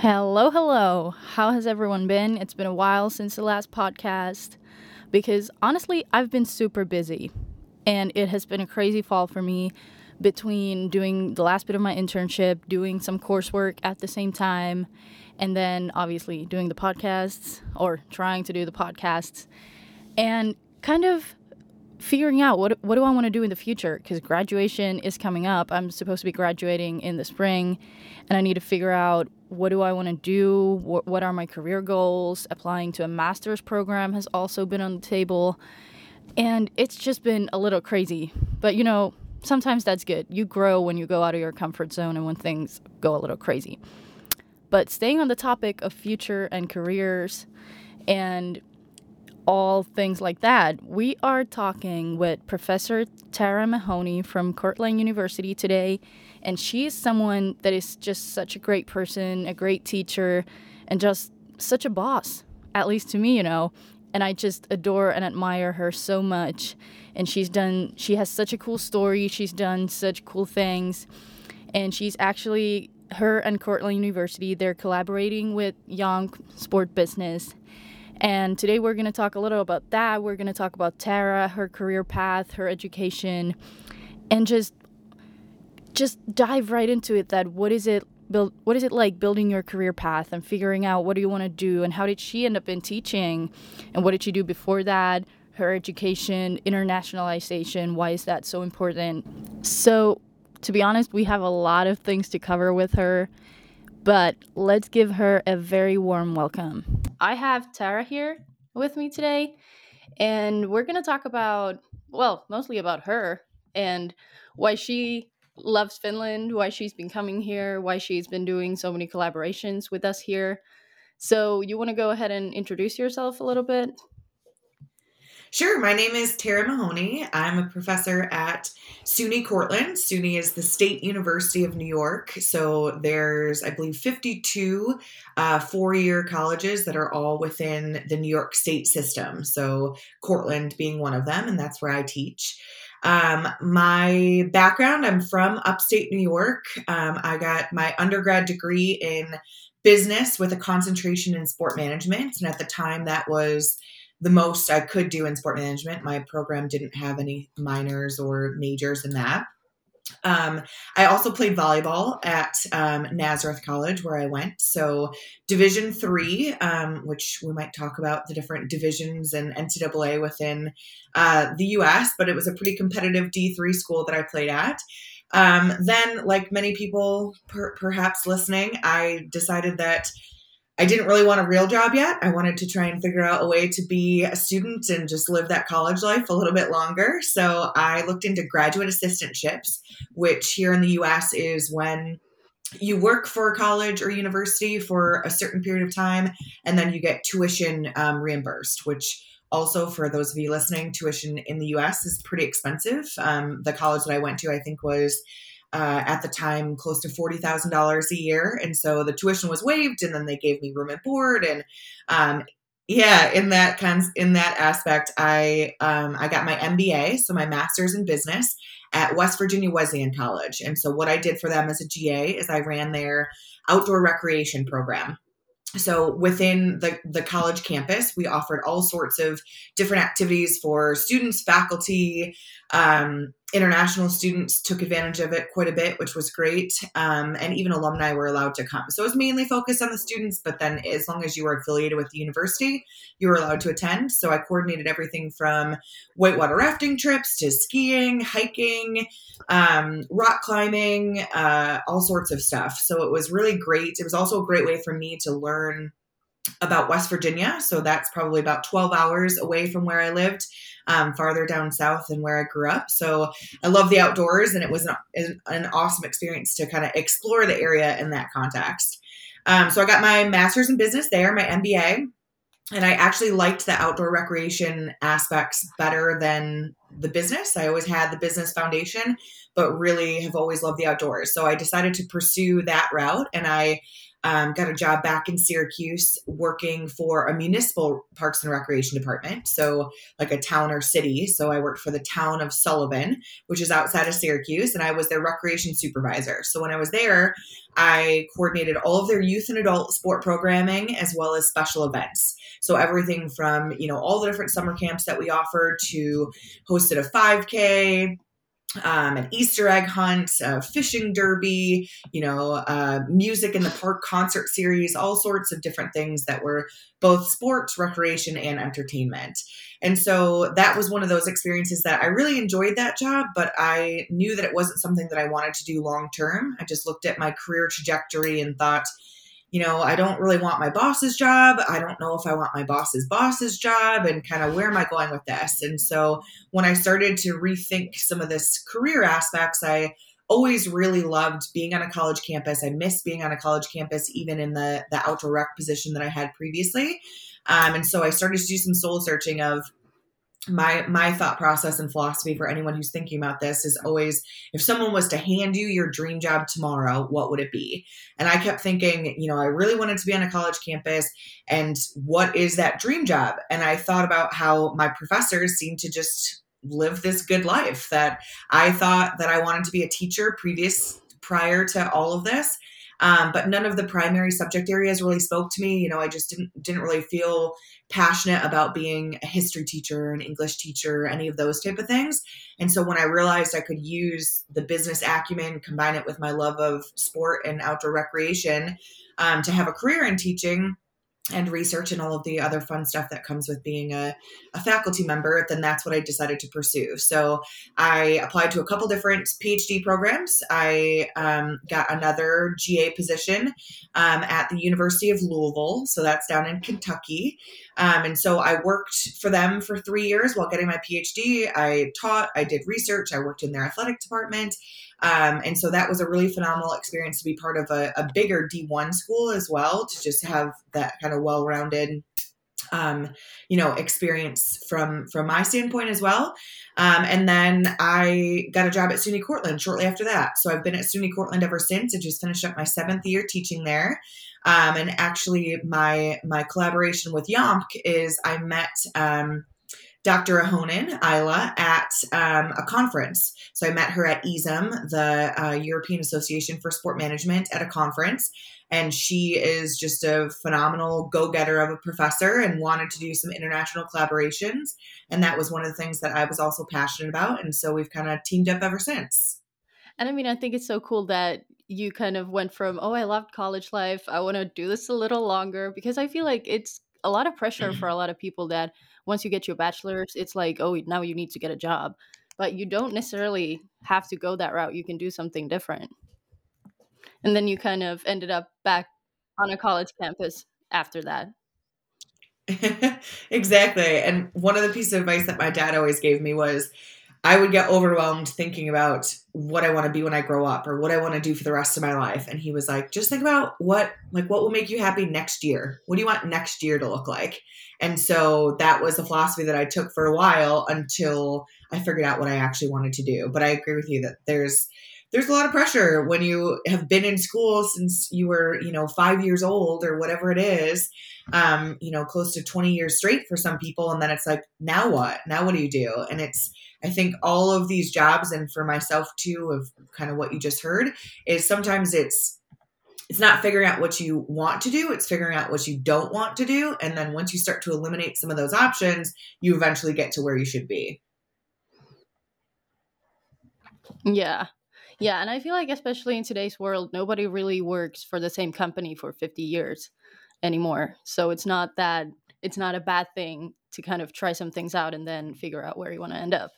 Hello, hello. How has everyone been? It's been a while since the last podcast because honestly, I've been super busy and it has been a crazy fall for me between doing the last bit of my internship, doing some coursework at the same time, and then obviously doing the podcasts or trying to do the podcasts and kind of figuring out what what do I want to do in the future because graduation is coming up. I'm supposed to be graduating in the spring and I need to figure out what do I want to do? What, what are my career goals? Applying to a master's program has also been on the table. And it's just been a little crazy. But you know, sometimes that's good. You grow when you go out of your comfort zone and when things go a little crazy. But staying on the topic of future and careers and all things like that, we are talking with Professor Tara Mahoney from Cortland University today. And she is someone that is just such a great person, a great teacher, and just such a boss, at least to me, you know. And I just adore and admire her so much. And she's done, she has such a cool story. She's done such cool things. And she's actually, her and Cortland University, they're collaborating with Young Sport Business and today we're going to talk a little about that. We're going to talk about Tara, her career path, her education, and just just dive right into it that what is it build what is it like building your career path and figuring out what do you want to do and how did she end up in teaching and what did she do before that? Her education, internationalization, why is that so important? So, to be honest, we have a lot of things to cover with her, but let's give her a very warm welcome. I have Tara here with me today, and we're going to talk about, well, mostly about her and why she loves Finland, why she's been coming here, why she's been doing so many collaborations with us here. So, you want to go ahead and introduce yourself a little bit? Sure. My name is Tara Mahoney. I'm a professor at SUNY Cortland. SUNY is the State University of New York. So there's, I believe, 52 uh, four year colleges that are all within the New York State system. So Cortland being one of them, and that's where I teach. Um, my background I'm from upstate New York. Um, I got my undergrad degree in business with a concentration in sport management. And at the time, that was the most I could do in sport management. My program didn't have any minors or majors in that. Um, I also played volleyball at um, Nazareth College, where I went. So Division three, um, which we might talk about the different divisions and NCAA within uh, the U.S., but it was a pretty competitive D three school that I played at. Um, then, like many people per- perhaps listening, I decided that I didn't really want a real job yet. I wanted to try and figure out a way to be a student and just live that college life a little bit longer. So I looked into graduate assistantships, which here in the US is when you work for a college or university for a certain period of time and then you get tuition um, reimbursed, which also for those of you listening, tuition in the US is pretty expensive. Um, the college that I went to, I think, was uh, at the time close to $40,000 a year. And so the tuition was waived and then they gave me room and board. And um, yeah, in that kind in that aspect, I um, I got my MBA, so my master's in business at West Virginia Wesleyan College. And so what I did for them as a GA is I ran their outdoor recreation program so within the, the college campus we offered all sorts of different activities for students faculty um, international students took advantage of it quite a bit, which was great. Um, and even alumni were allowed to come. So it was mainly focused on the students, but then as long as you were affiliated with the university, you were allowed to attend. So I coordinated everything from whitewater rafting trips to skiing, hiking, um, rock climbing, uh, all sorts of stuff. So it was really great. It was also a great way for me to learn about West Virginia. So that's probably about 12 hours away from where I lived um, farther down south than where I grew up. So I love the outdoors, and it was an, an awesome experience to kind of explore the area in that context. Um, so I got my master's in business there, my MBA, and I actually liked the outdoor recreation aspects better than the business. I always had the business foundation, but really have always loved the outdoors. So I decided to pursue that route, and I um, got a job back in Syracuse working for a municipal parks and recreation department. So, like a town or city. So, I worked for the town of Sullivan, which is outside of Syracuse, and I was their recreation supervisor. So, when I was there, I coordinated all of their youth and adult sport programming as well as special events. So everything from, you know, all the different summer camps that we offer to hosted a 5K, um, an Easter egg hunt, a fishing derby, you know, uh, music in the park concert series, all sorts of different things that were both sports, recreation, and entertainment. And so that was one of those experiences that I really enjoyed that job, but I knew that it wasn't something that I wanted to do long term. I just looked at my career trajectory and thought, you know, I don't really want my boss's job. I don't know if I want my boss's boss's job and kind of where am I going with this? And so when I started to rethink some of this career aspects, I always really loved being on a college campus. I miss being on a college campus, even in the the outdoor rec position that I had previously. Um, and so I started to do some soul searching of my my thought process and philosophy for anyone who's thinking about this is always if someone was to hand you your dream job tomorrow what would it be? And i kept thinking you know i really wanted to be on a college campus and what is that dream job? And i thought about how my professors seem to just live this good life that i thought that i wanted to be a teacher previous prior to all of this. Um, but none of the primary subject areas really spoke to me. You know, I just didn't didn't really feel passionate about being a history teacher, an English teacher, any of those type of things. And so when I realized I could use the business acumen, combine it with my love of sport and outdoor recreation um, to have a career in teaching, and research and all of the other fun stuff that comes with being a, a faculty member, then that's what I decided to pursue. So I applied to a couple different PhD programs. I um, got another GA position um, at the University of Louisville. So that's down in Kentucky. Um, and so I worked for them for three years while getting my PhD. I taught, I did research, I worked in their athletic department. Um, and so that was a really phenomenal experience to be part of a, a bigger D1 school as well, to just have that kind of well rounded um, you know experience from from my standpoint as well. Um, and then i got a job at suny cortland shortly after that. So i've been at suny cortland ever since i just finished up my seventh year teaching there. Um, and actually my my collaboration with yomp is i met um, Dr. Ahonen, Aila, at um, a conference. So I met her at EASM, the uh, European Association for Sport Management, at a conference. And she is just a phenomenal go getter of a professor and wanted to do some international collaborations. And that was one of the things that I was also passionate about. And so we've kind of teamed up ever since. And I mean, I think it's so cool that you kind of went from, oh, I loved college life. I want to do this a little longer because I feel like it's a lot of pressure for a lot of people that once you get your bachelor's, it's like, oh, now you need to get a job. But you don't necessarily have to go that route. You can do something different. And then you kind of ended up back on a college campus after that. exactly. And one of the pieces of advice that my dad always gave me was I would get overwhelmed thinking about what I want to be when I grow up or what I want to do for the rest of my life. And he was like, just think about what like what will make you happy next year. What do you want next year to look like? And so that was the philosophy that I took for a while until I figured out what I actually wanted to do. But I agree with you that there's there's a lot of pressure when you have been in school since you were, you know, five years old or whatever it is, um, you know, close to 20 years straight for some people. And then it's like, now what? Now what do you do? And it's, I think all of these jobs, and for myself too, of kind of what you just heard, is sometimes it's it's not figuring out what you want to do, it's figuring out what you don't want to do. And then once you start to eliminate some of those options, you eventually get to where you should be. Yeah. Yeah. And I feel like, especially in today's world, nobody really works for the same company for 50 years anymore. So it's not that, it's not a bad thing to kind of try some things out and then figure out where you want to end up.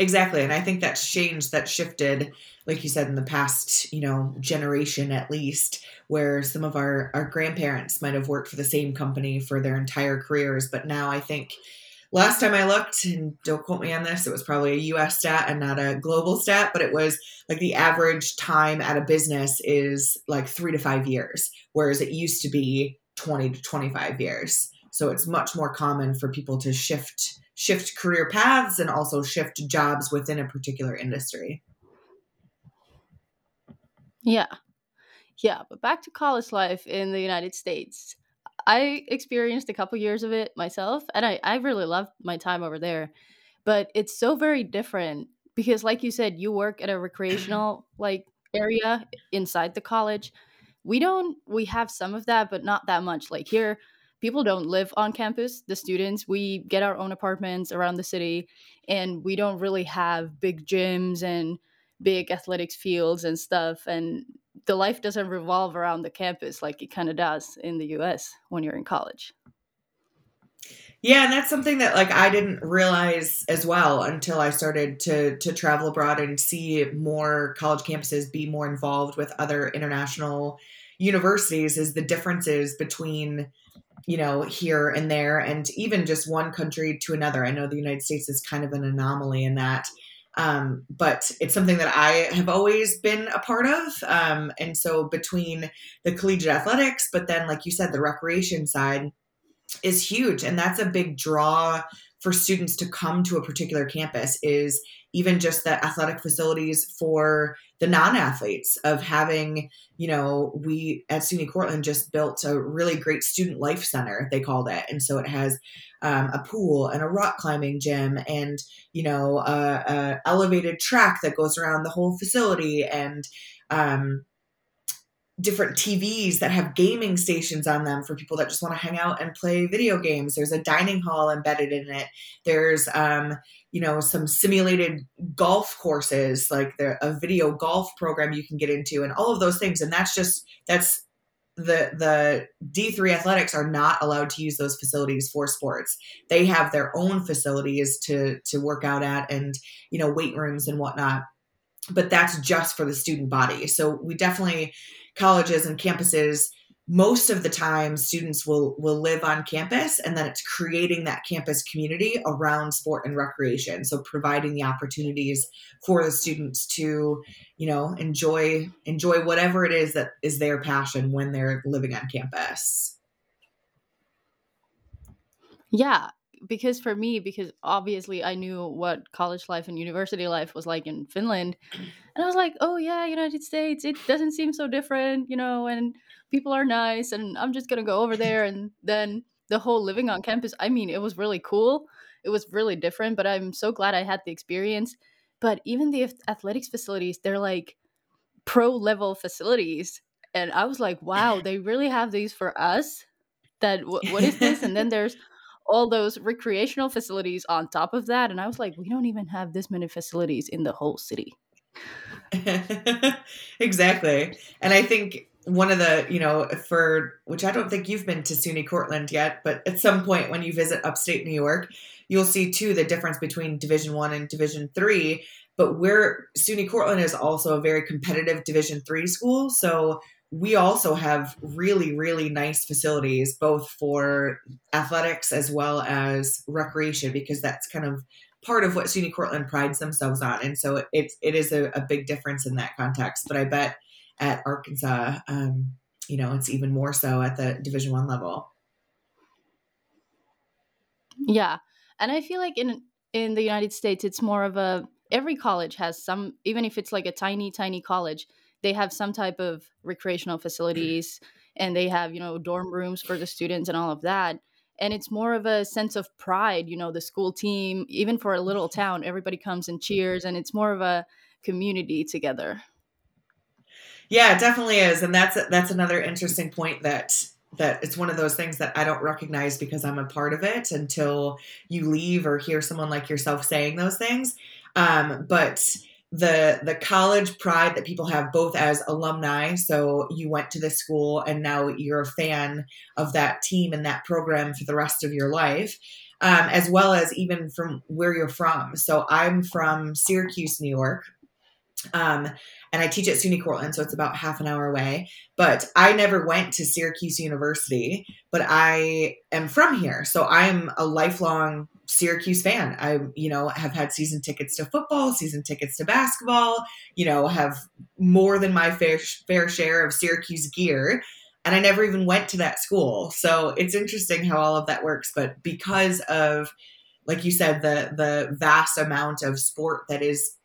Exactly. And I think that's changed, that shifted, like you said, in the past, you know, generation at least, where some of our, our grandparents might have worked for the same company for their entire careers. But now I think last time I looked, and don't quote me on this, it was probably a US stat and not a global stat, but it was like the average time at a business is like three to five years, whereas it used to be 20 to 25 years. So it's much more common for people to shift shift career paths and also shift jobs within a particular industry. Yeah. Yeah, but back to college life in the United States. I experienced a couple years of it myself, and I, I really loved my time over there. But it's so very different because, like you said, you work at a recreational like area inside the college. We don't. We have some of that, but not that much. Like here, people don't live on campus. The students, we get our own apartments around the city, and we don't really have big gyms and big athletics fields and stuff. And the life doesn't revolve around the campus like it kind of does in the US when you're in college. Yeah, and that's something that like I didn't realize as well until I started to to travel abroad and see more college campuses be more involved with other international universities is the differences between you know here and there and even just one country to another. I know the United States is kind of an anomaly in that um, but it's something that I have always been a part of. Um, and so between the collegiate athletics, but then, like you said, the recreation side is huge. And that's a big draw for students to come to a particular campus is even just the athletic facilities for the non-athletes of having you know we at suny cortland just built a really great student life center they called it. And so it has um, a pool and a rock climbing gym and you know a, a, elevated track that goes around the whole facility and um, different TVs that have gaming stations on them for people that just want to hang out and play video games. There's a dining hall embedded in it. There's um, you know, some simulated golf courses, like the, a video golf program you can get into and all of those things. And that's just that's the the D3 athletics are not allowed to use those facilities for sports. They have their own facilities to to work out at and you know weight rooms and whatnot. But that's just for the student body. So we definitely colleges and campuses most of the time students will will live on campus and then it's creating that campus community around sport and recreation. So providing the opportunities for the students to you know enjoy enjoy whatever it is that is their passion when they're living on campus. Yeah because for me because obviously i knew what college life and university life was like in finland and i was like oh yeah united states it doesn't seem so different you know and people are nice and i'm just gonna go over there. And then the whole living on campus i mean it was really cool it was really different but i'm so glad i had the experience. But even the athletics facilities they're like pro level facilities and i was like wow they really have these for us? That what is this? And then there's all those recreational facilities on top of that. And I was like, we don't even have this many facilities in the whole city. exactly. And I think one of the, you know, for which I don't think you've been to SUNY Cortland yet, but at some point when you visit upstate New York, you'll see too the difference between Division One and Division Three. But where SUNY Cortland is also a very competitive Division Three school, so we also have really, really nice facilities, both for athletics as well as recreation, because that's kind of part of what SUNY Cortland prides themselves on. And so it, it is a, a big difference in that context. But I bet at Arkansas, um, you know, it's even more so at the Division One level. Yeah, and I feel like in in the United States, it's more of a every college has some, even if it's like a tiny, tiny college, they have some type of recreational facilities and they have you know dorm rooms for the students and all of that. And it's more of a sense of pride you know the school team even for a little town everybody comes and cheers and it's more of a community together. Yeah it definitely is. And that's that's another interesting point that that it's one of those things that I don't recognize because I'm a part of it until you leave or hear someone like yourself saying those things. Um, but the the college pride that people have both as alumni. So you went to this school and now you're a fan of that team and that program for the rest of your life um, as well as even from where you're from. So i'm from syracuse new york um, and I teach at SUNY Cortland, so it's about half an hour away. But I never went to Syracuse University, but I am from here, so I'm a lifelong Syracuse fan. I, you know, have had season tickets to football, season tickets to basketball. You know, have more than my fair fair share of Syracuse gear, and I never even went to that school. So it's interesting how all of that works. But because of, like you said, the the vast amount of sport that is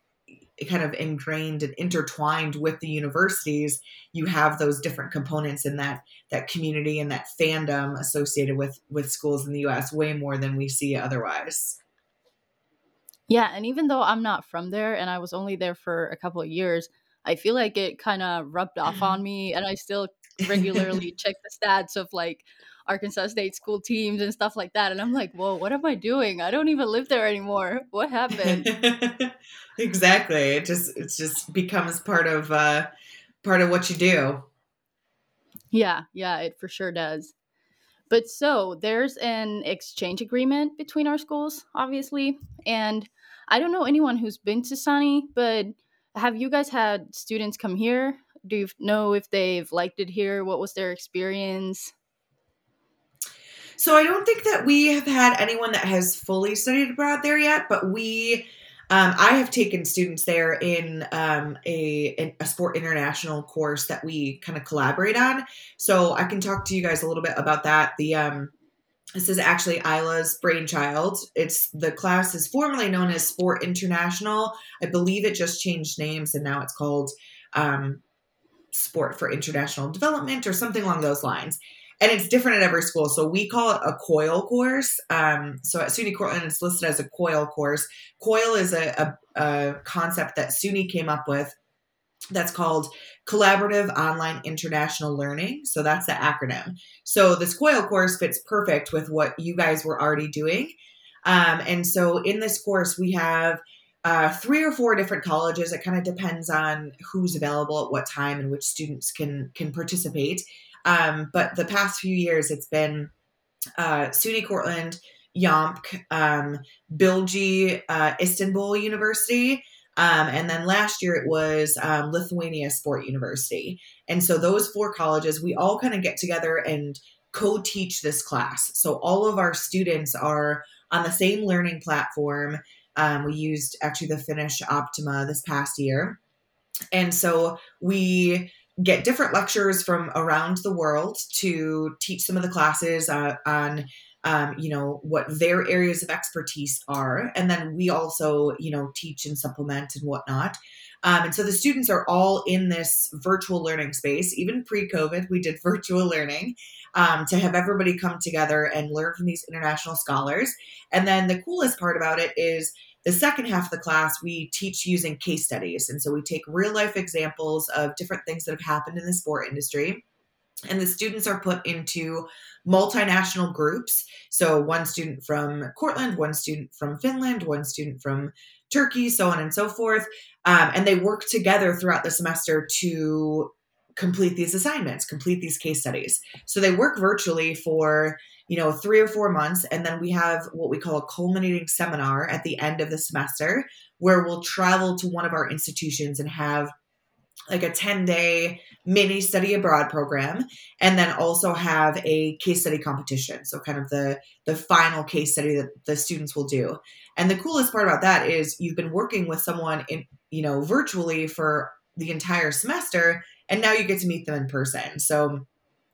kind of ingrained and intertwined with the universities, you have those different components in that that community and that fandom associated with with schools in the US way more than we see otherwise. Yeah, and even though I'm not from there and I was only there for a couple of years, I feel like it kind of rubbed off on me and I still regularly check the stats of like Arkansas State school teams and stuff like that. And I'm like, whoa, what am I doing? I don't even live there anymore. What happened? exactly. It just it just becomes part of uh part of what you do. Yeah, yeah, it for sure does. But so there's an exchange agreement between our schools, obviously. And I don't know anyone who's been to SUNY, but have you guys had students come here? Do you know if they've liked it here? What was their experience? So I don't think that we have had anyone that has fully studied abroad there yet, but we um, I have taken students there in um, a, a sport international course that we kind of collaborate on. So I can talk to you guys a little bit about that. The um, this is actually Aila's brainchild. It's the class is formerly known as Sport International. I believe it just changed names and now it's called um, Sport for International Development or something along those lines and it's different at every school. So we call it a COIL course. Um, so at SUNY Cortland, it's listed as a COIL course. COIL is a, a, a concept that SUNY came up with that's called Collaborative Online International Learning. So that's the acronym. So this COIL course fits perfect with what you guys were already doing. Um, and so in this course, we have uh, three or four different colleges. It kind of depends on who's available at what time and which students can can participate. Um, but the past few years, it's been uh, SUNY Cortland, YOMP, um, Bilgi, uh, Istanbul University. Um, and then last year it was um, Lithuania Sport University. And so those four colleges, we all kind of get together and co teach this class. So all of our students are on the same learning platform. Um, we used actually the Finnish Optima this past year. And so we get different lecturers from around the world to teach some of the classes uh, on um, you know what their areas of expertise are. And then we also you know teach and supplement and whatnot. Um, and so the students are all in this virtual learning space. Even pre-covid we did virtual learning um, to have everybody come together and learn from these international scholars. And then the coolest part about it is the second half of the class, we teach using case studies. And so we take real life examples of different things that have happened in the sport industry. And the students are put into multinational groups. So one student from Cortland, one student from Finland, one student from Turkey, so on and so forth. Um, and they work together throughout the semester to complete these assignments, complete these case studies. So they work virtually for you know, three or four months. And then we have what we call a culminating seminar at the end of the semester where we'll travel to one of our institutions and have like a 10 day mini study abroad program and then also have a case study competition so kind of the the final case study that the students will do and the coolest part about that is you've been working with someone in you know virtually for the entire semester and now you get to meet them in person so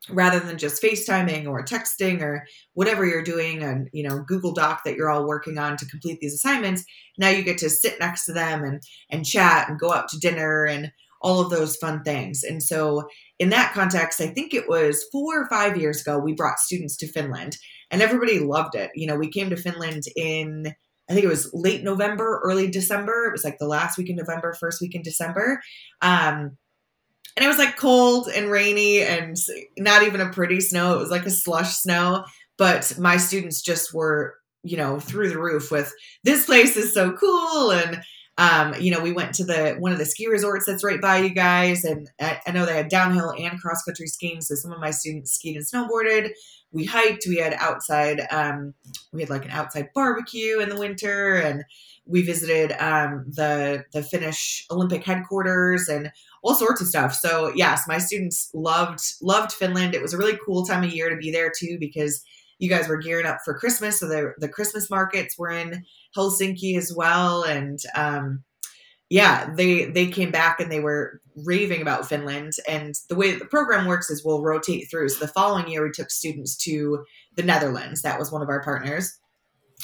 rather than just FaceTiming or texting or whatever you're doing and you know Google Doc that you're all working on to complete these assignments, now you get to sit next to them and and chat and go out to dinner and all of those fun things. And so in that context, I think it was 4 or 5 years ago we brought students to Finland and everybody loved it. You know, we came to Finland in I think it was late November, early December. It was like the last week in November, first week in December. Um, and it was like cold and rainy and not even a pretty snow. It was like a slush snow. But my students just were, you know, through the roof with this place is so cool. And, um, you know, we went to the one of the ski resorts that's right by you guys. And I, I know they had downhill and cross country skiing. So some of my students skied and snowboarded. We hiked. We had outside, um, we had like an outside barbecue in the winter. And we visited um, the the Finnish Olympic headquarters and all sorts of stuff. So yes, my students loved loved Finland. It was a really cool time of year to be there too because you guys were gearing up for Christmas. So the the Christmas markets were in Helsinki as well, and um, yeah, they they came back and they were raving about Finland. And the way the program works is we'll rotate through. So the following year we took students to the Netherlands. That was one of our partners.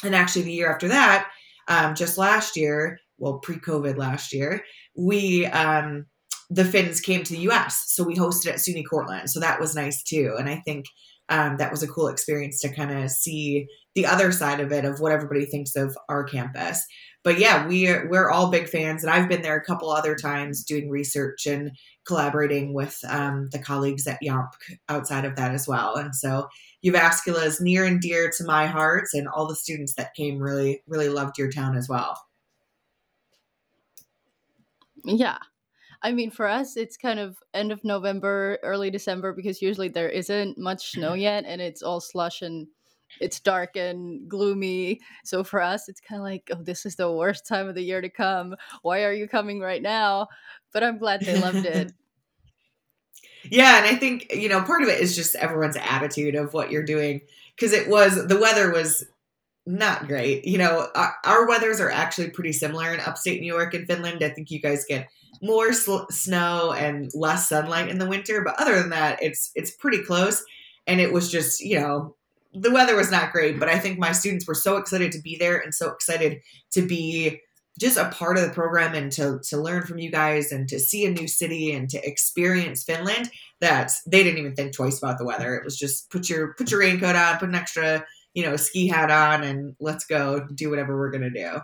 And actually the year after that, um, just last year, well pre-COVID last year, we um, the Finns came to the US. So we hosted at SUNY Cortland. So that was nice too. And I think um, that was a cool experience to kind of see the other side of it of what everybody thinks of our campus. But yeah, we are, we're all big fans, and I've been there a couple other times doing research and collaborating with um, the colleagues at YOMP outside of that as well. And so Jyväskylä is near and dear to my heart, and all the students that came really really loved your town as well. Yeah, I mean, for us, it's kind of end of November, early December, because usually there isn't much snow yet and it's all slush and it's dark and gloomy. So for us, it's kind of like, oh, this is the worst time of the year to come. Why are you coming right now? But I'm glad they loved it. yeah. And I think, you know, part of it is just everyone's attitude of what you're doing. Cause it was, the weather was not great. You know, our, our weathers are actually pretty similar in upstate New York and Finland. I think you guys get more sl- snow and less sunlight in the winter, but other than that, it's it's pretty close. And it was just, you know, the weather was not great, but I think my students were so excited to be there and so excited to be just a part of the program and to to learn from you guys and to see a new city and to experience Finland that they didn't even think twice about the weather. It was just put your put your raincoat on, put an extra, you know, ski hat on and let's go do whatever we're going to do.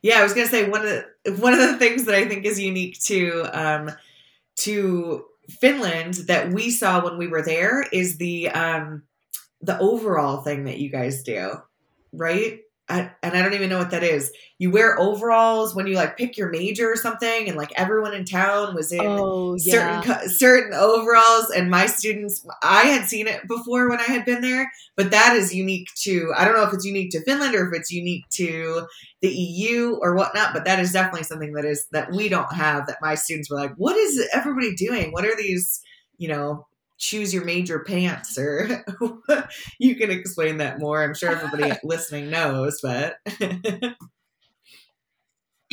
Yeah, I was gonna say one of the one of the things that I think is unique to um, to Finland that we saw when we were there is the um, the overall thing that you guys do, right? I, and I don't even know what that is. You wear overalls when you like pick your major or something, and like everyone in town was in oh, certain yeah. certain overalls. And my students, I had seen it before when I had been there, but that is unique to. I don't know if it's unique to Finland or if it's unique to the EU or whatnot, but that is definitely something that is that we don't have. That my students were like, "What is everybody doing? What are these?" You know, choose your major pants or you can explain that more. I'm sure everybody listening knows but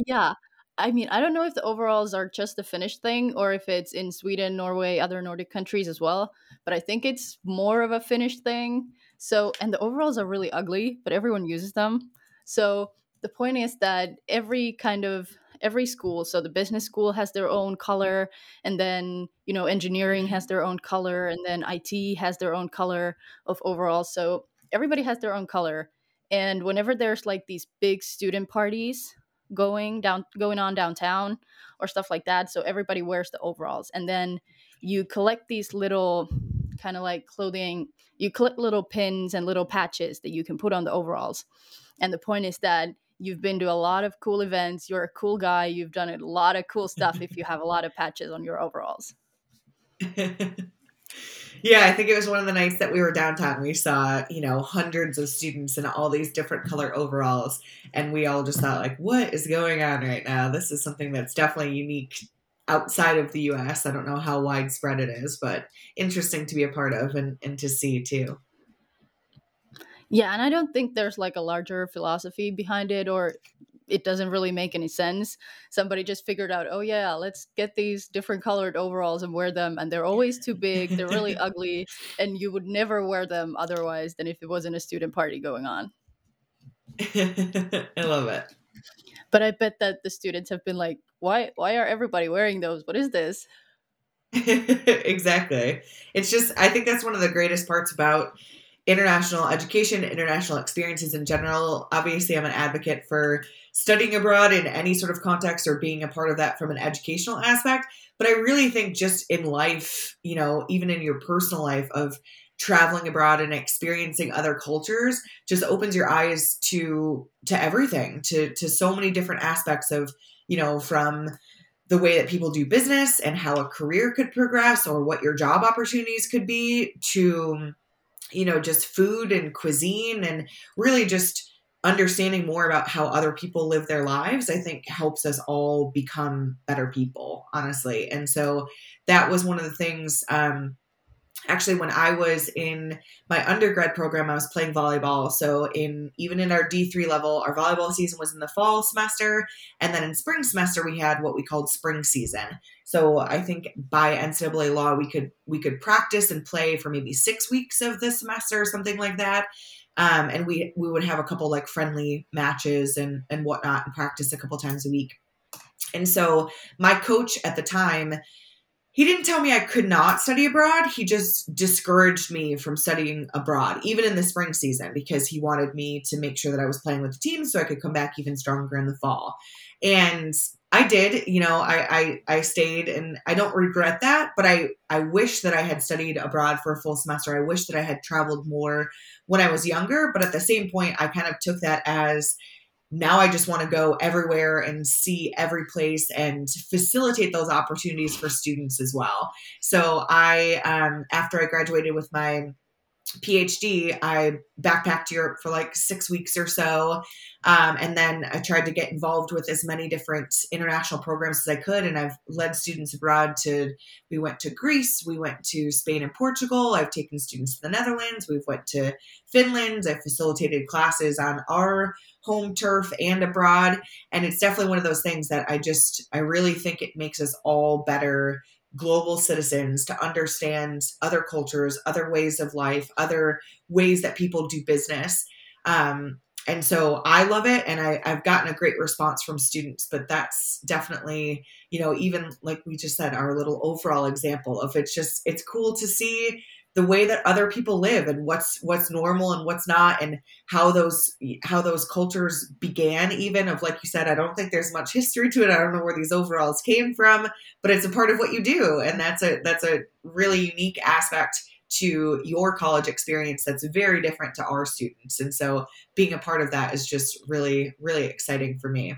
yeah. I mean i don't know if the overalls are just a finnish thing or if it's in sweden norway other nordic countries as well but i think it's more of a finnish thing. So and the overalls are really ugly but everyone uses them. So the point is that every kind of every school. So the business school has their own color, and then you know engineering has mm-hmm. their own color, and then IT has their own color of overall. So everybody has their own color. And whenever there's like these big student parties going down going on downtown or stuff like that, so everybody wears the overalls, and then you collect these little kind of like clothing you collect little pins and little patches that you can put on the overalls and the point is that you've been to a lot of cool events you're a cool guy you've done a lot of cool stuff if you have a lot of patches on your overalls. Yeah i think it was one of the nights that we were downtown we saw you know hundreds of students in all these different color overalls and we all just thought like what is going on right now? This is something that's definitely unique outside of the us i don't know how widespread it is but interesting to be a part of and, and to see too yeah, and I don't think there's like a larger philosophy behind it or it doesn't really make any sense. Somebody just figured out, oh yeah, let's get these different colored overalls and wear them and they're always too big, they're really ugly and you would never wear them otherwise than if it wasn't a student party going on. I love it. But I bet that the students have been like, why why are everybody wearing those? What is this? exactly. It's just I think that's one of the greatest parts about international education, international experiences in general. Obviously, I'm an advocate for studying abroad in any sort of context or being a part of that from an educational aspect. But I really think just in life, you know, even in your personal life of traveling abroad and experiencing other cultures just opens your eyes to to everything to to so many different aspects of you know from the way that people do business and how a career could progress or what your job opportunities could be to you know, just food and cuisine and really just understanding more about how other people live their lives, I think helps us all become better people, honestly. And so that was one of the things um, actually when I was in my undergrad program, I was playing volleyball. So in even in our D3 level, our volleyball season was in the fall semester, and then in spring semester we had what we called spring season. So I think by NCAA law we could we could practice and play for maybe six weeks of the semester or something like that. Um, and we we would have a couple like friendly matches and and whatnot and practice a couple times a week. And so my coach at the time he didn't tell me I could not study abroad. He just discouraged me from studying abroad, even in the spring season, because he wanted me to make sure that I was playing with the team so I could come back even stronger in the fall. And I did, you know, I, I, I stayed and I don't regret that, but I, I wish that I had studied abroad for a full semester. I wish that I had traveled more when I was younger. But at the same point, I kind of took that as now I just want to go everywhere and see every place and facilitate those opportunities for students as well. So I, um, after I graduated with my PhD, I backpacked Europe for like six weeks or so. Um, and then I tried to get involved with as many different international programs as I could. And I've led students abroad to, we went to Greece, we went to Spain and Portugal. I've taken students to the Netherlands. We've went to Finland. I've facilitated classes on our home turf and abroad. And it's definitely one of those things that I just, I really think it makes us all better global citizens to understand other cultures, other ways of life, other ways that people do business. Um, and so I love it, and I, I've gotten a great response from students. But that's definitely, you know, even like we just said, our little overall example of it's just it's cool to see the way that other people live and what's what's normal and what's not and how those how those cultures began even of like you said i don't think there's much history to it. I don't know where these overalls came from but it's a part of what you do. And that's a that's a really unique aspect to your college experience that's very different to our students. And so being a part of that is just really really exciting for me.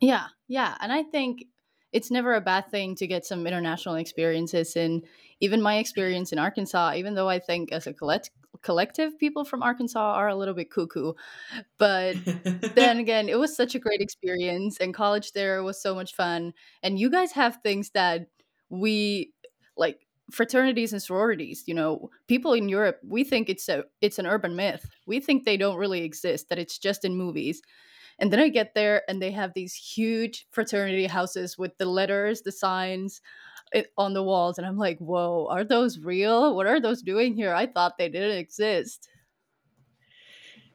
Yeah. Yeah. And i think it's never a bad thing to get some international experiences and even my experience in arkansas even though i think as a collect- collective people from arkansas are a little bit cuckoo. But then again it was such a great experience and college there was so much fun. And you guys have things that we like fraternities and sororities you know people in europe we think it's a it's an urban myth. We think they don't really exist that it's just in movies and then I get there and they have these huge fraternity houses with the letters, the signs it, on the walls. And I'm like, whoa, are those real? What are those doing here? I thought they didn't exist.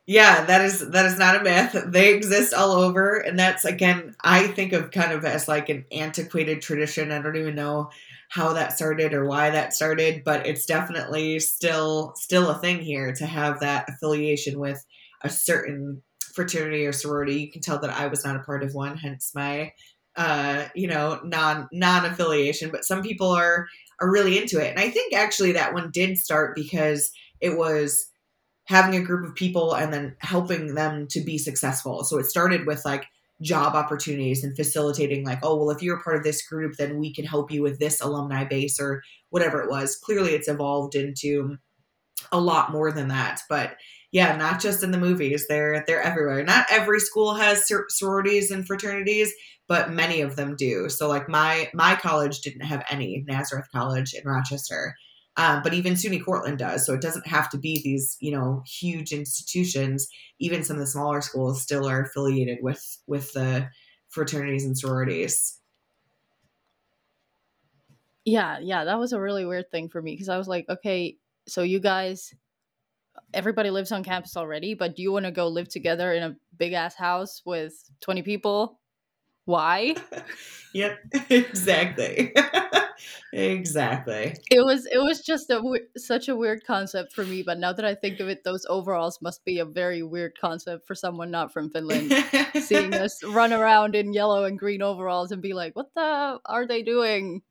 Yeah, that is that is not a myth. They exist all over, and that's again, I think of kind of as like an antiquated tradition. I don't even know how that started or why that started, but it's definitely still still a thing here to have that affiliation with a certain fraternity or sorority. You can tell that I was not a part of one, hence my uh, you know, non non affiliation. But some people are are really into it. And I think actually that one did start because it was having a group of people and then helping them to be successful. So it started with like job opportunities and facilitating like oh well if you're part of this group then we can help you with this alumni base or whatever it was clearly it's evolved into a lot more than that but yeah, not just in the movies. They're they're everywhere. Not every school has sor- sororities and fraternities, but many of them do. So like my my college didn't have any Nazareth College in Rochester. Um, but even SUNY Cortland does. So it doesn't have to be these, you know, huge institutions. Even some of the smaller schools still are affiliated with with the fraternities and sororities. Yeah, yeah, that was a really weird thing for me because I was like, okay, so you guys everybody lives on campus already, but do you want to go live together in a big ass house with 20 people? Why? yep, exactly. exactly. It was it was just a such a weird concept for me, but now that I think of it, those overalls must be a very weird concept for someone not from Finland. seeing us run around in yellow and green overalls and be like, "What the are they doing?"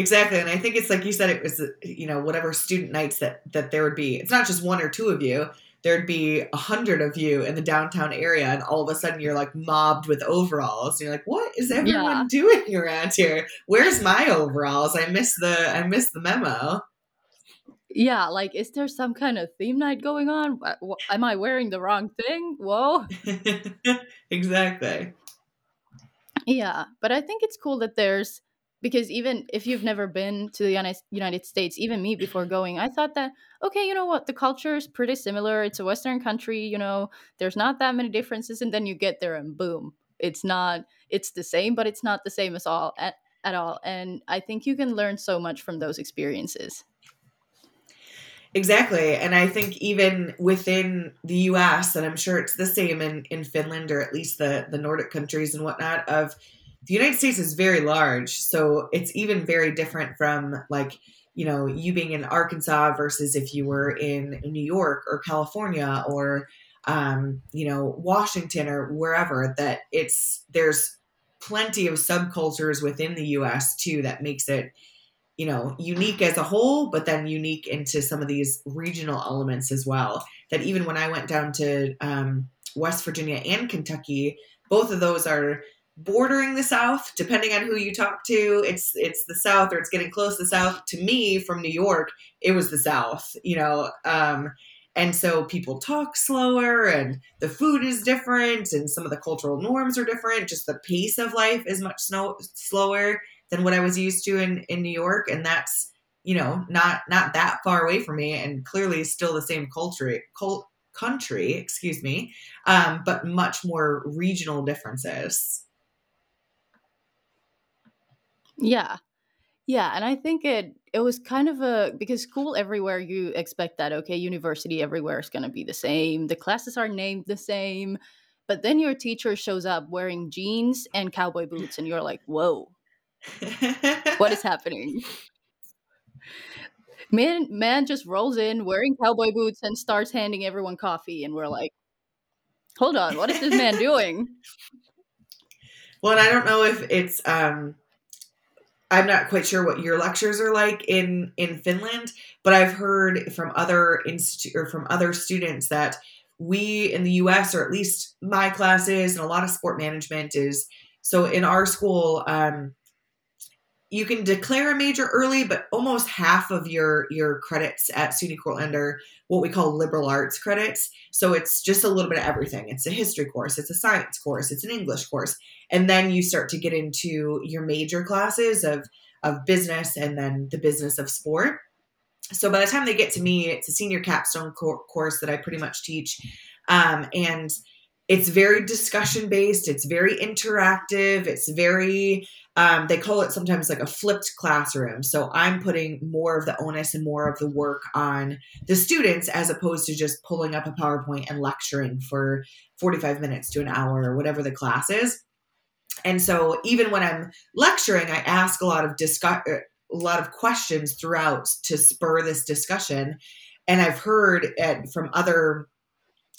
Exactly, and I think it's like you said. It was you know whatever student nights that that there would be. It's not just one or two of you. There'd be a hundred of you in the downtown area, and all of a sudden you're like mobbed with overalls. And you're like, what is everyone yeah. doing around here? Where's my overalls? I missed the I missed the memo. Yeah, like is there some kind of theme night going on? Am I wearing the wrong thing? Whoa. exactly. Yeah, but I think it's cool that there's because even if you've never been to the United States, even me before going, I thought that okay, you know what, the culture is pretty similar. It's a Western country, you know, there's not that many differences, and then you get there and boom, it's not. It's the same, but it's not the same as all at, at all. And I think you can learn so much from those experiences. Exactly. And I think even within the US, and I'm sure it's the same in, in Finland or at least the, the Nordic countries and whatnot, of the United States is very large. So it's even very different from like, you know, you being in Arkansas versus if you were in New York or California or um, you know, Washington or wherever, that it's there's plenty of subcultures within the US too that makes it you know unique as a whole but then unique into some of these regional elements as well that even when i went down to um, west virginia and kentucky both of those are bordering the south depending on who you talk to it's it's the south or it's getting close to the south. To me from new york it was the south you know um, and so people talk slower and the food is different and some of the cultural norms are different. Just the pace of life is much snow, slower than what I was used to in in New York, and that's you know not not that far away from me, and clearly still the same culture cult, country, excuse me, um, but much more regional differences. Yeah, yeah, and I think it it was kind of a because school everywhere you expect that okay, university everywhere is going to be the same. The classes are named the same, but then your teacher shows up wearing jeans and cowboy boots, and you're like, whoa, what is happening? Man, man just rolls in wearing cowboy boots and starts handing everyone coffee, and we're like, "Hold on, what is this man doing?" Well, and I don't know if it's um, I'm not quite sure what your lectures are like in in Finland, but I've heard from other institute or from other students that we in the U.S. or at least my classes and a lot of sport management is so in our school. Um, you can declare a major early, but almost half of your your credits at SUNY Cortland are what we call liberal arts credits. So it's just a little bit of everything. It's a history course, it's a science course, it's an English course, and then you start to get into your major classes of of business and then the business of sport. So by the time they get to me, it's a senior capstone co- course that I pretty much teach, um, and it's very discussion based. It's very interactive. It's very um, they call it sometimes like a flipped classroom. So I'm putting more of the onus and more of the work on the students as opposed to just pulling up a PowerPoint and lecturing for 45 minutes to an hour or whatever the class is. And so even when I'm lecturing, I ask a lot of discuss uh, a lot of questions throughout to spur this discussion. And I've heard from other,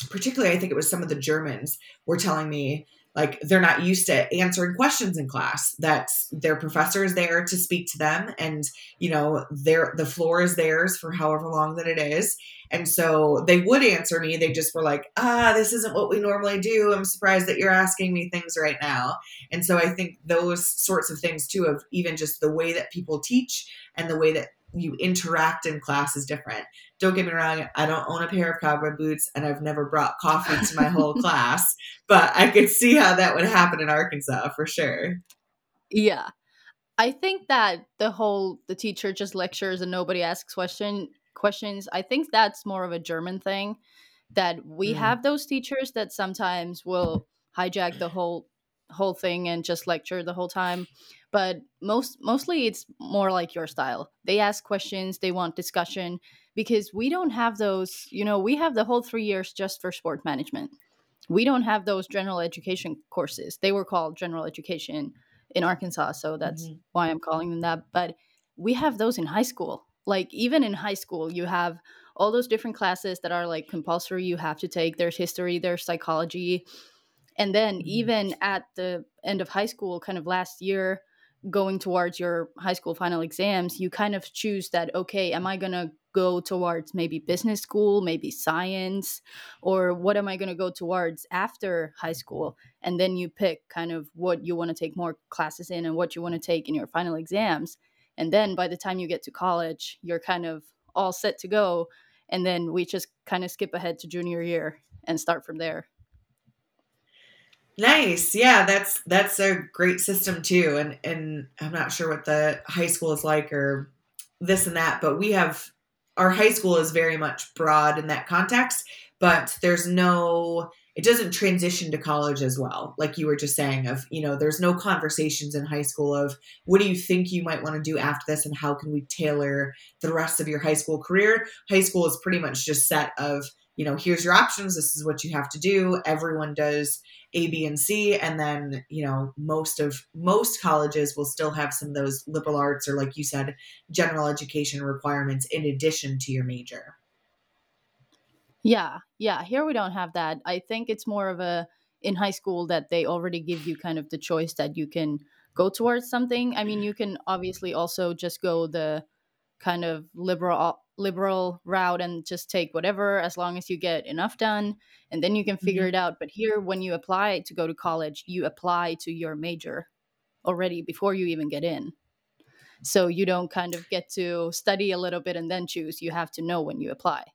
particularly I think it was some of the Germans were telling me like they're not used to answering questions in class that their professor is there to speak to them and you know their the floor is theirs for however long that it is. And so they would answer me they just were like ah this isn't what we normally do. I'm surprised that you're asking me things right now. And so i think those sorts of things too of even just the way that people teach and the way that you interact in class is different. Don't get me wrong, I don't own a pair of cowboy boots and I've never brought coffee to my whole class, but I could see how that would happen in Arkansas for sure. Yeah. I think that the whole the teacher just lectures and nobody asks question questions, I think that's more of a German thing that we mm. have those teachers that sometimes will hijack the whole whole thing and just lecture the whole time but most mostly it's more like your style. They ask questions they want discussion because we don't have those you know we have the whole three years just for sport management. We don't have those general education courses. They were called general education in arkansas so that's mm-hmm. why i'm calling them that but we have those in high school. Like even in high school you have all those different classes that are like compulsory. You have to take there's history there's psychology and then mm-hmm. even at the end of high school kind of last year going towards your high school final exams, you kind of choose that, okay, am I going to go towards maybe business school, maybe science, or what am I going to go towards after high school? And then you pick kind of what you want to take more classes in and what you want to take in your final exams. And then by the time you get to college, you're kind of all set to go. And then we just kind of skip ahead to junior year and start from there. Nice. Yeah, that's that's a great system too. And and I'm not sure what the high school is like or this and that, but we have our high school is very much broad in that context, but there's no it doesn't transition to college as well like you were just saying of you know there's no conversations in high school of what do you think you might want to do after this and how can we tailor the rest of your high school career high school is pretty much just set of you know here's your options this is what you have to do everyone does a b and c and then you know most of most colleges will still have some of those liberal arts or like you said general education requirements in addition to your major yeah, yeah. Here we don't have that. I think it's more of a in high school that they already give you kind of the choice that you can go towards something. I mean, you can obviously also just go the kind of liberal liberal route and just take whatever as long as you get enough done and then you can figure mm-hmm. it out. But here when you apply to go to college, you apply to your major already before you even get in. So you don't kind of get to study a little bit and then choose. You have to know when you apply.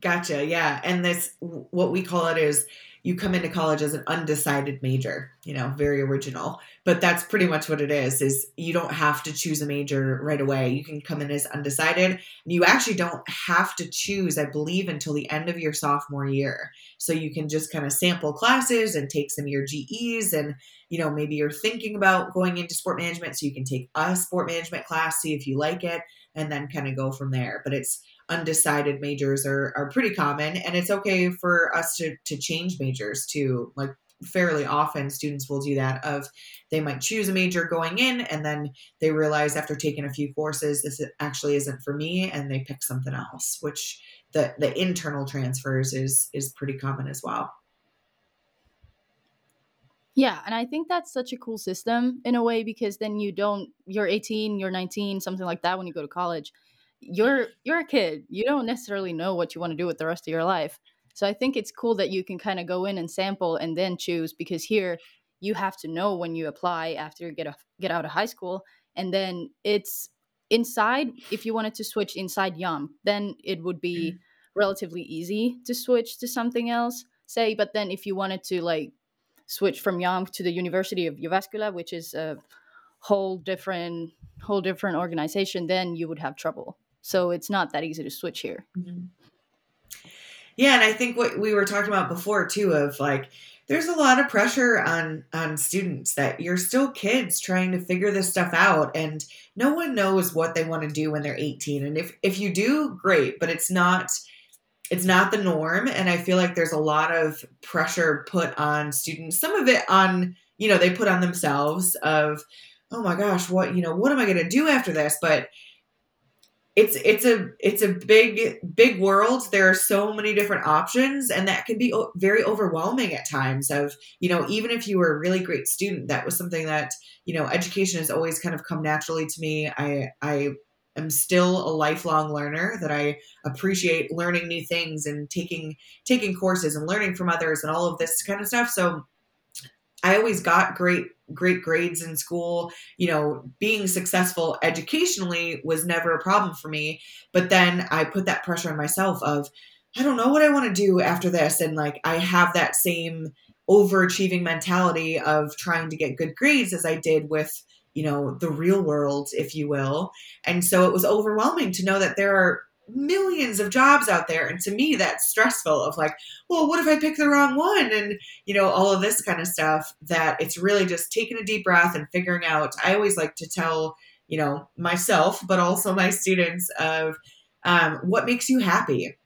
Gotcha. Yeah. And this, what we call it is you come into college as an undecided major, you know, very original. But that's pretty much what it is, is you don't have to choose a major right away. You can come in as undecided. And you actually don't have to choose, I believe, until the end of your sophomore year. So you can just kind of sample classes and take some of your GEs and, you know, maybe you're thinking about going into sport management. So you can take a sport management class, see if you like it, and then kind of go from there. But it's undecided majors are, are pretty common and it's okay for us to, to change majors too. Like fairly often students will do that of they might choose a major going in and then they realize after taking a few courses this actually isn't for me and they pick something else which the the internal transfers is is pretty common as well. Yeah and i think that's such a cool system in a way because then you don't you're 18 you're 19 something like that when you go to college you're you're a kid. You don't necessarily know what you want to do with the rest of your life. So I think it's cool that you can kind of go in and sample and then choose because here you have to know when you apply after you get a, get out of high school and then it's inside if you wanted to switch inside JAMK then it would be mm. relatively easy to switch to something else say but then if you wanted to like switch from JAMK to the University of Jyväskylä which is a whole different whole different organization then you would have trouble so it's not that easy to switch here. Mm-hmm. Yeah, and I think what we were talking about before too of like there's a lot of pressure on on students that you're still kids trying to figure this stuff out and no one knows what they want to do when they're 18 and if if you do great but it's not it's not the norm and i feel like there's a lot of pressure put on students some of it on you know they put on themselves of oh my gosh what you know what am i going to do after this but it's it's a it's a big big world. There are so many different options and that can be very overwhelming at times of you know even if you were a really great student that was something that you know education has always kind of come naturally to me. I i am still a lifelong learner that i appreciate learning new things and taking taking courses and learning from others and all of this kind of stuff. So I always got great great grades in school. You know, being successful educationally was never a problem for me. But then I put that pressure on myself of I don't know what I want to do after this and like I have that same overachieving mentality of trying to get good grades as I did with you know the real world if you will and so it was overwhelming to know that there are millions of jobs out there and to me that's stressful of like well what if i pick the wrong one? And you know all of this kind of stuff that it's really just taking a deep breath and figuring out. I always like to tell you know myself but also my students of um, what makes you happy?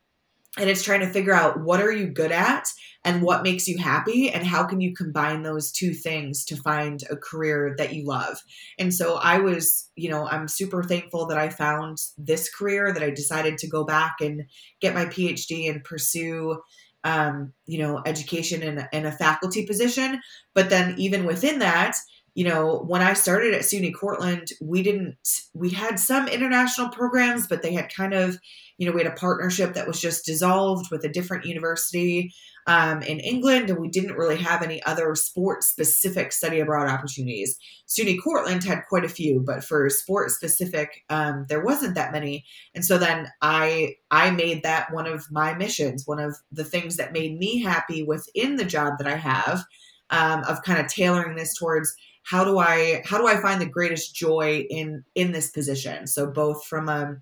And it's trying to figure out what are you good at and what makes you happy and how can you combine those two things to find a career that you love? And so i was you know i'm super thankful that i found this career that i decided to go back and get my phd and pursue um, you know education in a faculty position. But then even within that you know, when I started at SUNY Cortland, we didn't, we had some international programs, but they had kind of, you know, we had a partnership that was just dissolved with a different university um, in England, and we didn't really have any other sport specific study abroad opportunities. SUNY Cortland had quite a few, but for sport specific, um, there wasn't that many. And so then I I made that one of my missions, one of the things that made me happy within the job that I have, um, of kind of tailoring this towards how do I how do I find the greatest joy in in this position? So both from a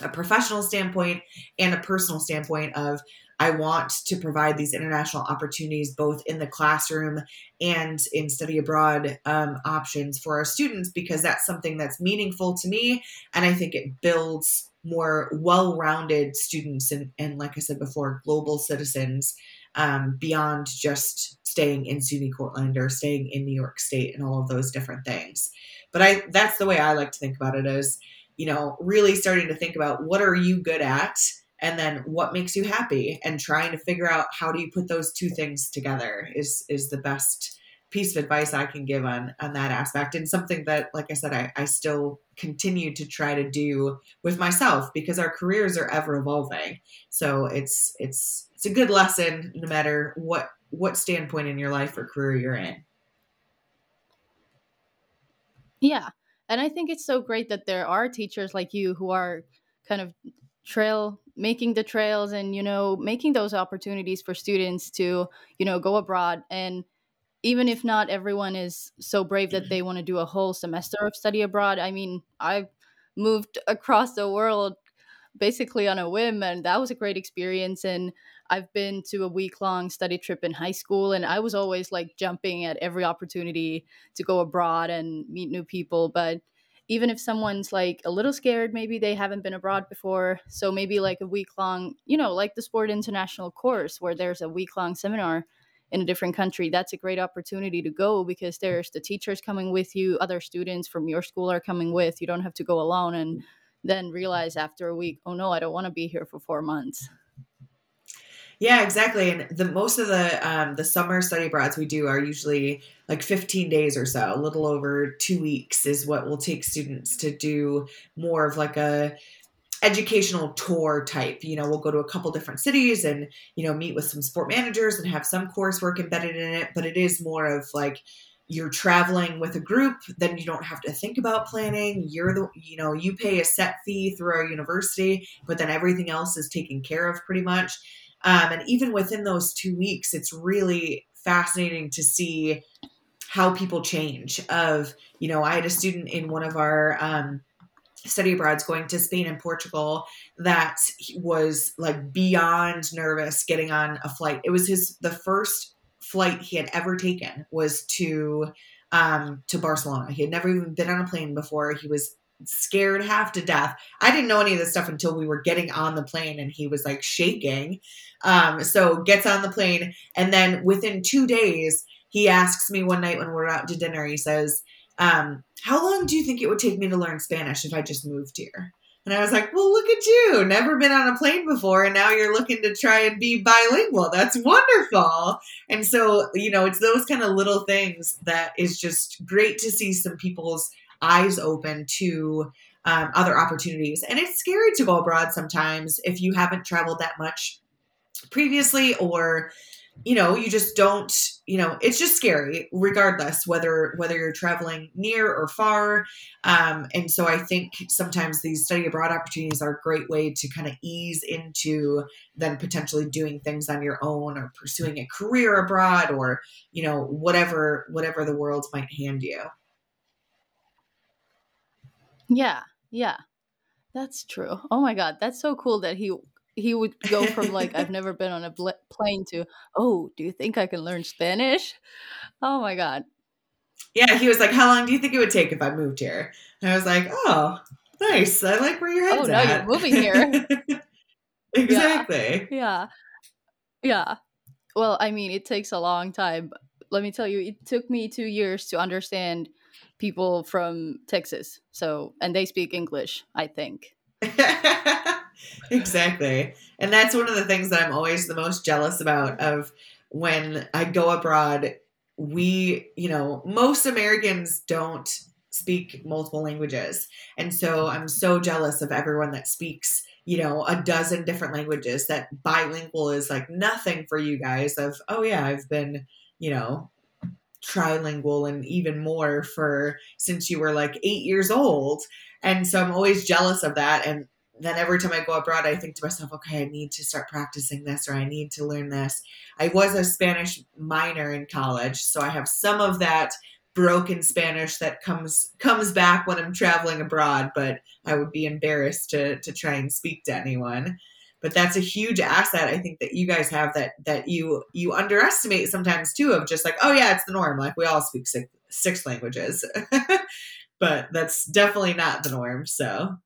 a professional standpoint and a personal standpoint of I want to provide these international opportunities both in the classroom and in study abroad um, options for our students because that's something that's meaningful to me. And I think it builds more well rounded students and, and, like I said before, global citizens um, beyond just staying in SUNY Cortland or staying in New York State and all of those different things. But I that's the way I like to think about it is, you know, really starting to think about what are you good at and then what makes you happy and trying to figure out how do you put those two things together is is the best piece of advice I can give on on that aspect and something that like I said I, I still continue to try to do with myself because our careers are ever evolving so it's it's it's a good lesson no matter what what standpoint in your life or career you're in. Yeah and I think it's so great that there are teachers like you who are kind of trail making the trails and you know making those opportunities for students to you know go abroad. And even if not everyone is so brave that they want to do a whole semester of study abroad i mean I've moved across the world basically on a whim and that was a great experience. And i've been to a week long study trip in high school and i was always like jumping at every opportunity to go abroad and meet new people but even if someone's like a little scared, maybe they haven't been abroad before. So maybe like a week long, you know, like the Sport International course where there's a week long seminar in a different country. That's a great opportunity to go because there's the teachers coming with you, other students from your school are coming with. You don't have to go alone and then realize after a week, oh no, I don't want to be here for four months. Yeah, exactly. And the most of the um, the summer study abroads we do are usually like 15 days or so, a little over two weeks is what will take students to do more of like a educational tour type. You know, we'll go to a couple different cities and, you know, meet with some sport managers and have some coursework embedded in it, but it is more of like you're traveling with a group, then you don't have to think about planning. You're the, you know, you pay a set fee through our university, but then everything else is taken care of pretty much. Um, and even within those two weeks, it's really fascinating to see how people change. Of, you know, I had a student in one of our um, study abroads going to Spain and Portugal that was like beyond nervous getting on a flight. It was his the first flight he had ever taken was to um, to Barcelona. He had never even been on a plane before. He was scared half to death. I didn't know any of this stuff until we were getting on the plane and he was like shaking. Um, so gets on the plane and then within two days, he asks me one night when we're out to dinner, he says, um, how long do you think it would take me to learn Spanish if I just moved here? And I was like, well, look at you. Never been on a plane before. And now you're looking to try and be bilingual. That's wonderful. And so, you know, it's those kind of little things that is just great to see some people's eyes open to um, other opportunities. And it's scary to go abroad sometimes if you haven't traveled that much previously or you know you just don't you know it's just scary regardless whether whether you're traveling near or far um, and so i think sometimes these study abroad opportunities are a great way to kind of ease into then potentially doing things on your own or pursuing a career abroad or you know whatever whatever the world might hand you yeah, yeah. That's true. Oh my god, that's so cool that he he would go from like I've never been on a bl- plane to oh, do you think I can learn Spanish? Oh my god. Yeah, he was like, "How long do you think it would take if I moved here?" And I was like, "Oh, nice. I like where your oh, head's at. oh, no, at." you're moving here. exactly. Yeah. yeah. Yeah. Well, I mean, it takes a long time. Let me tell you, it took me 2 years to understand people from Texas. So, and they speak English, I think. exactly. And that's one of the things that I'm always the most jealous about of when I go abroad we, you know, most Americans don't speak multiple languages. And so I'm so jealous of everyone that speaks, you know, a dozen different languages that bilingual is like nothing for you guys of, oh yeah, I've been, you know, trilingual and even more for since you were like 8 years old. And so I'm always jealous of that and then every time I go abroad, I think to myself, okay, I need to start practicing this or I need to learn this. I was a Spanish minor in college, so I have some of that broken Spanish that comes comes back when I'm traveling abroad, but I would be embarrassed to to try and speak to anyone. But that's a huge asset I think that you guys have that that you you underestimate sometimes too of just like, oh yeah, it's the norm. Like we all speak six, six languages. but that's definitely not the norm, so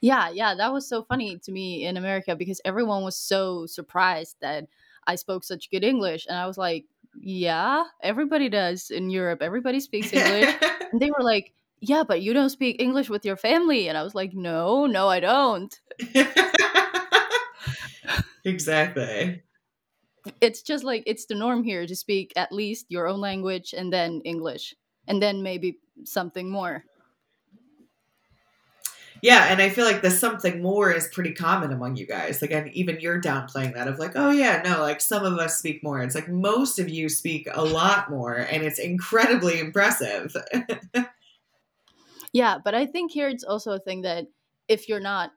yeah, yeah, that was so funny to me in America because everyone was so surprised that I spoke such good English. And I was like, yeah, everybody does in Europe. Everybody speaks English. and they were like, yeah, but you don't speak English with your family. And I was like, no, no, I don't. exactly. It's just like it's the norm here to speak at least your own language and then English and then maybe something more. Yeah, and I feel like the something more is pretty common among you guys. Like, and even you're downplaying that of like, oh yeah, no, like some of us speak more. It's like most of you speak a lot more, and it's incredibly impressive. yeah, but I think here it's also a thing that if you're not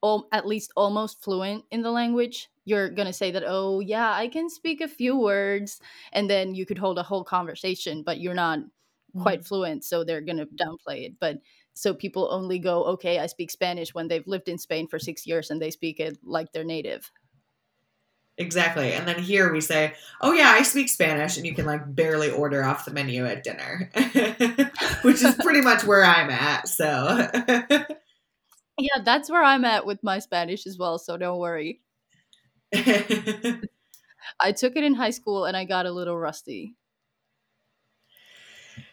all, at least almost fluent in the language, you're gonna say that, oh yeah, I can speak a few words, and then you could hold a whole conversation, but you're not quite mm-hmm. fluent, so they're gonna downplay it. But so people only go okay i speak spanish when they've lived in spain for six years and they speak it like they're native exactly and then here we say oh yeah i speak spanish and you can like barely order off the menu at dinner which is pretty much where i'm at so. Yeah that's where i'm at with my spanish as well so don't worry. I took it in high school and i got a little rusty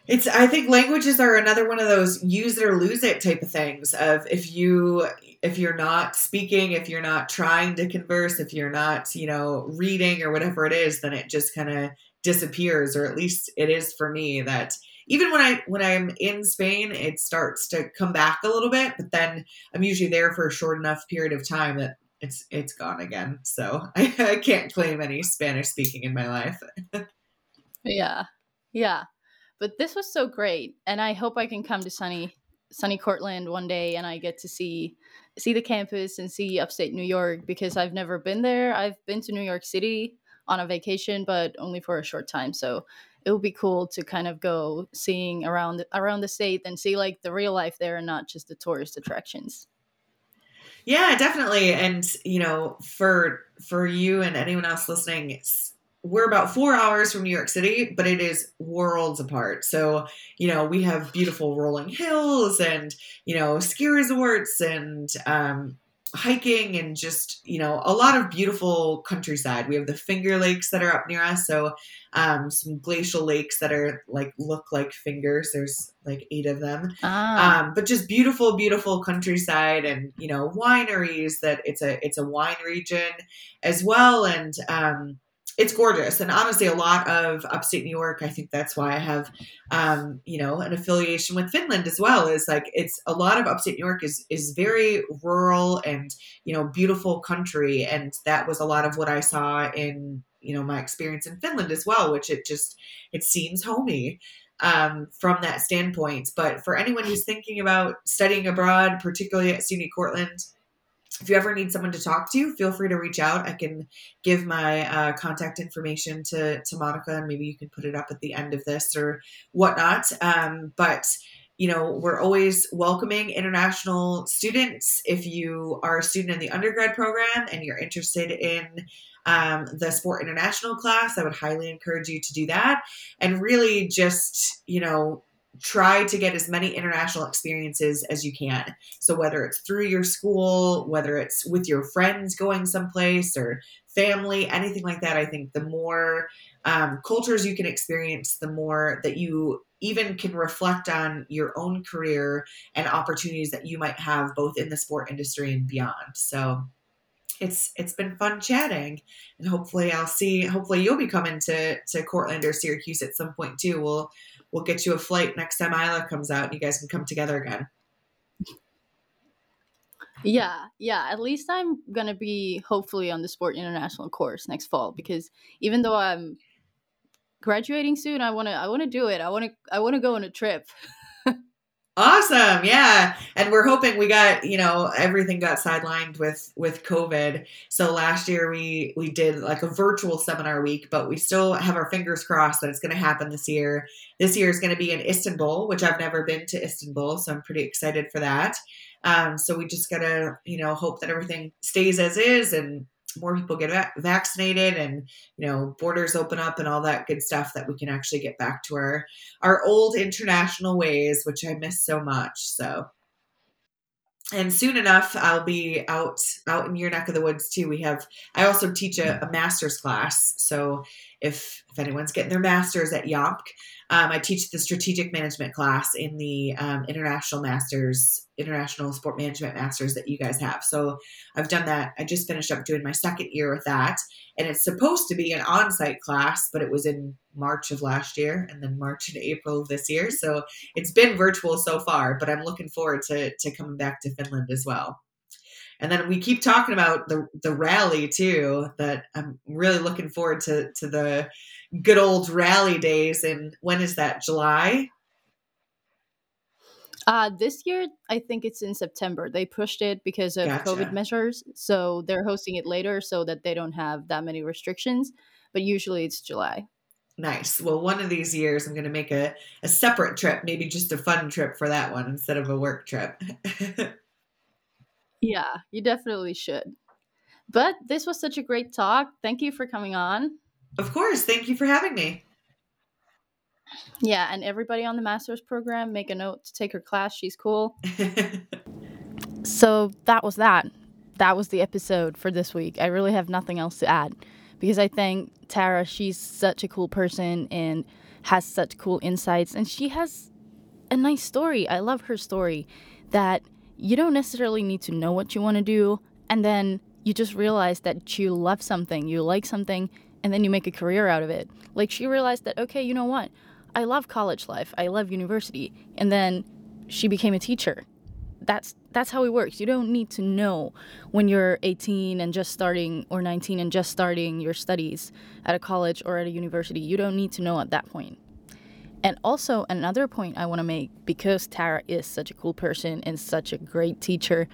it's I think languages are another one of those use it or lose it type of things of if you if you're not speaking, if you're not trying to converse, if you're not, you know, reading or whatever it is, then it just kind of disappears or at least it is for me that even when I when I'm in Spain, it starts to come back a little bit, but then I'm usually there for a short enough period of time that it's it's gone again. So I, I can't claim any Spanish speaking in my life. yeah. Yeah. But this was so great, and I hope I can come to SUNY SUNY Cortland one day, and I get to see see the campus and see upstate New York because I've never been there. I've been to New York City on a vacation, but only for a short time. So it would be cool to kind of go seeing around around the state and see like the real life there and not just the tourist attractions. Yeah, definitely. And you know, for for you and anyone else listening, we're about four hours from New York City, but it is worlds apart. So, you know, we have beautiful rolling hills and, you know, ski resorts and um, hiking and just, you know, a lot of beautiful countryside. We have the Finger Lakes that are up near us. So, um, some glacial lakes that are like look like fingers. There's like eight of them. Ah. Um, but just beautiful, beautiful countryside and, you know, wineries that it's a, it's a wine region as well. And, um, it's gorgeous. And honestly a lot of upstate new york i think that's why i have um, you know an affiliation with finland as well is like it's a lot of upstate new york is is very rural and you know beautiful country. And that was a lot of what i saw in you know my experience in finland as well which it just it seems homey um, from that standpoint. But for anyone who's thinking about studying abroad particularly at suny cortland if you ever need someone to talk to, feel free to reach out. I can give my uh, contact information to, to Monica, and maybe you can put it up at the end of this or whatnot. Um, but you know, we're always welcoming international students. If you are a student in the undergrad program and you're interested in um, the Sport International class, I would highly encourage you to do that. And really just, you know, try to get as many international experiences as you can. So whether it's through your school, whether it's with your friends going someplace or family, anything like that, I think the more um, cultures you can experience, the more that you even can reflect on your own career and opportunities that you might have both in the sport industry and beyond. So it's it's been fun chatting, and hopefully I'll see. Hopefully you'll be coming to to Cortland or Syracuse at some point too. We'll we'll get you a flight next time Aila comes out, and you guys can come together again. Yeah, yeah. At least I'm gonna be hopefully on the Sport International course next fall because even though I'm graduating soon, I wanna I wanna do it. I wanna I wanna go on a trip. Awesome. Yeah. And we're hoping we got, you know, everything got sidelined with with COVID. So last year we we did like a virtual seminar week, but we still have our fingers crossed that it's going to happen this year. This year is going to be in Istanbul, which I've never been to Istanbul, so I'm pretty excited for that. Um, so we just got to, you know, hope that everything stays as is and more people get va- vaccinated and you know borders open up and all that good stuff that we can actually get back to our our old international ways which i miss so much so. And soon enough i'll be out out in your neck of the woods too. We have i also teach a, a master's class so if if anyone's getting their master's at JAMK um, I teach the strategic management class in the um, international masters, international sport management masters that you guys have. So I've done that. I just finished up doing my second year with that. And it's supposed to be an on site class, but it was in March of last year and then March and April of this year. So it's been virtual so far, but I'm looking forward to, to coming back to Finland as well. And then we keep talking about the the rally too. That I'm really looking forward to to the good old rally days. And when is that? July? Uh, this year, I think it's in September. They pushed it because of gotcha. COVID measures. So they're hosting it later so that they don't have that many restrictions. But usually it's July. Nice. Well, one of these years, I'm going to make a, a separate trip, maybe just a fun trip for that one instead of a work trip. yeah, you definitely should. But this was such a great talk. Thank you for coming on. Of course. Thank you for having me. Yeah, and everybody on the master's program, make a note to take her class. She's cool. so that was that. That was the episode for this week. I really have nothing else to add because I think Tara, she's such a cool person and has such cool insights, and she has a nice story. I love her story that you don't necessarily need to know what you want to do, and then you just realize that you love something, you like something, and then you make a career out of it. Like she realized that, okay, you know what? I love college life. I love university. And then she became a teacher. That's that's how it works. You don't need to know when you're 18 and just starting or 19 and just starting your studies at a college or at a university. You don't need to know at that point. And also another point I want to make because Tara is such a cool person and such a great teacher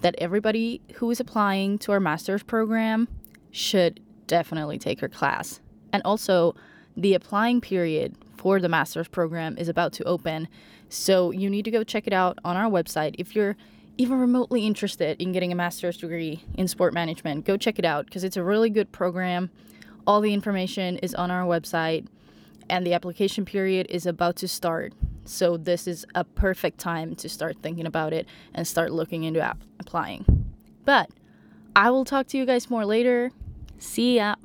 that everybody who is applying to our master's program should definitely take her class. And also, the applying period for the master's program is about to open. So you need to go check it out on our website. If you're even remotely interested in getting a master's degree in sport management, go check it out because it's a really good program. All the information is on our website, and the application period is about to start. So, this is a perfect time to start thinking about it and start looking into ap- applying. But I will talk to you guys more later. See ya.